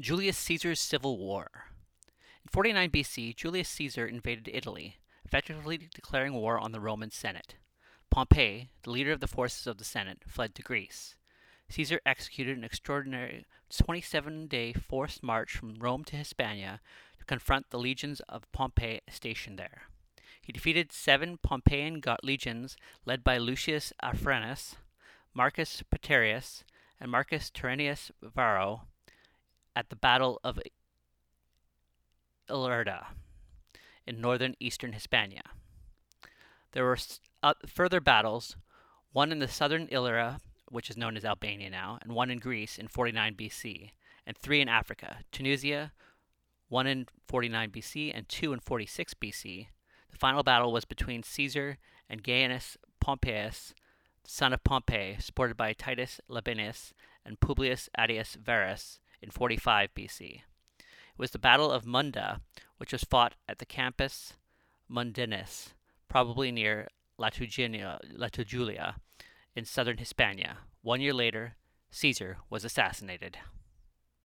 Julius Caesar's Civil War. In 49 BC, Julius Caesar invaded Italy, effectively declaring war on the Roman Senate. Pompey, the leader of the forces of the Senate, fled to Greece. Caesar executed an extraordinary 27 day forced march from Rome to Hispania to confront the legions of Pompey stationed there. He defeated seven Pompeian legions led by Lucius Afranius, Marcus Petreius, and Marcus Terentius Varro at the Battle of Ilerda in northern eastern Hispania. There were uh, further battles, one in the southern Illyria, which is known as Albania now, and one in Greece in 49 BC, and three in Africa Tunisia, one in 49 BC, and two in 46 BC. The final battle was between Caesar and Gaius Pompeius, son of Pompey, supported by Titus Labienus and Publius Attius Varus, in 45 BC. It was the Battle of Munda, which was fought at the Campus Mundinus, probably near Latugilia, in southern Hispania. One year later, Caesar was assassinated.